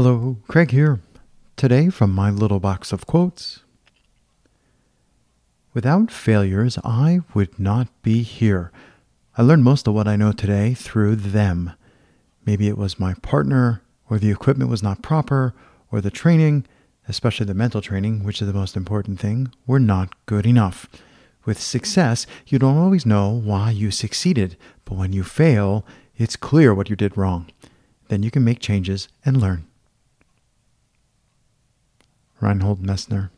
Hello, Craig here. Today, from my little box of quotes Without failures, I would not be here. I learned most of what I know today through them. Maybe it was my partner, or the equipment was not proper, or the training, especially the mental training, which is the most important thing, were not good enough. With success, you don't always know why you succeeded, but when you fail, it's clear what you did wrong. Then you can make changes and learn. Reinhold Messner